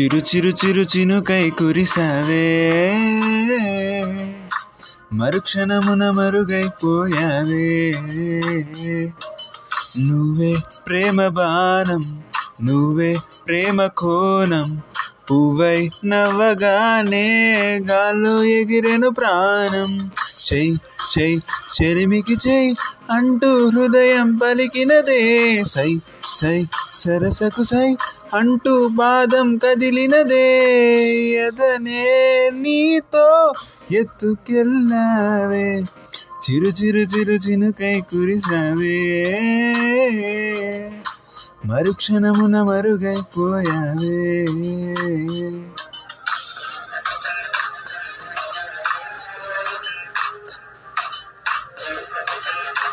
చిరు చిరు చిరు చినుకై కురిసావే. మరుక్షణమున మరుగైపోయావే. నువ్వే ప్రేమ బాణం నువ్వే ప్రేమ కోణం పువ్వై నవ్వగానే గాల్లో ఎగిరెను ప్రాణం. చెయ్ చెయ్ చెరిమికి చెయ్ అంటూ హృదయం పలికినదే. సై సై సరసకు సై అంటూ పాదం కదిలినదే. ఎదనే నీతో ఎత్తుకెళ్ళావే. చిరు చిరు చిరు చినుకై కురిసావే మరుక్షణమున మరుగైపోయావే.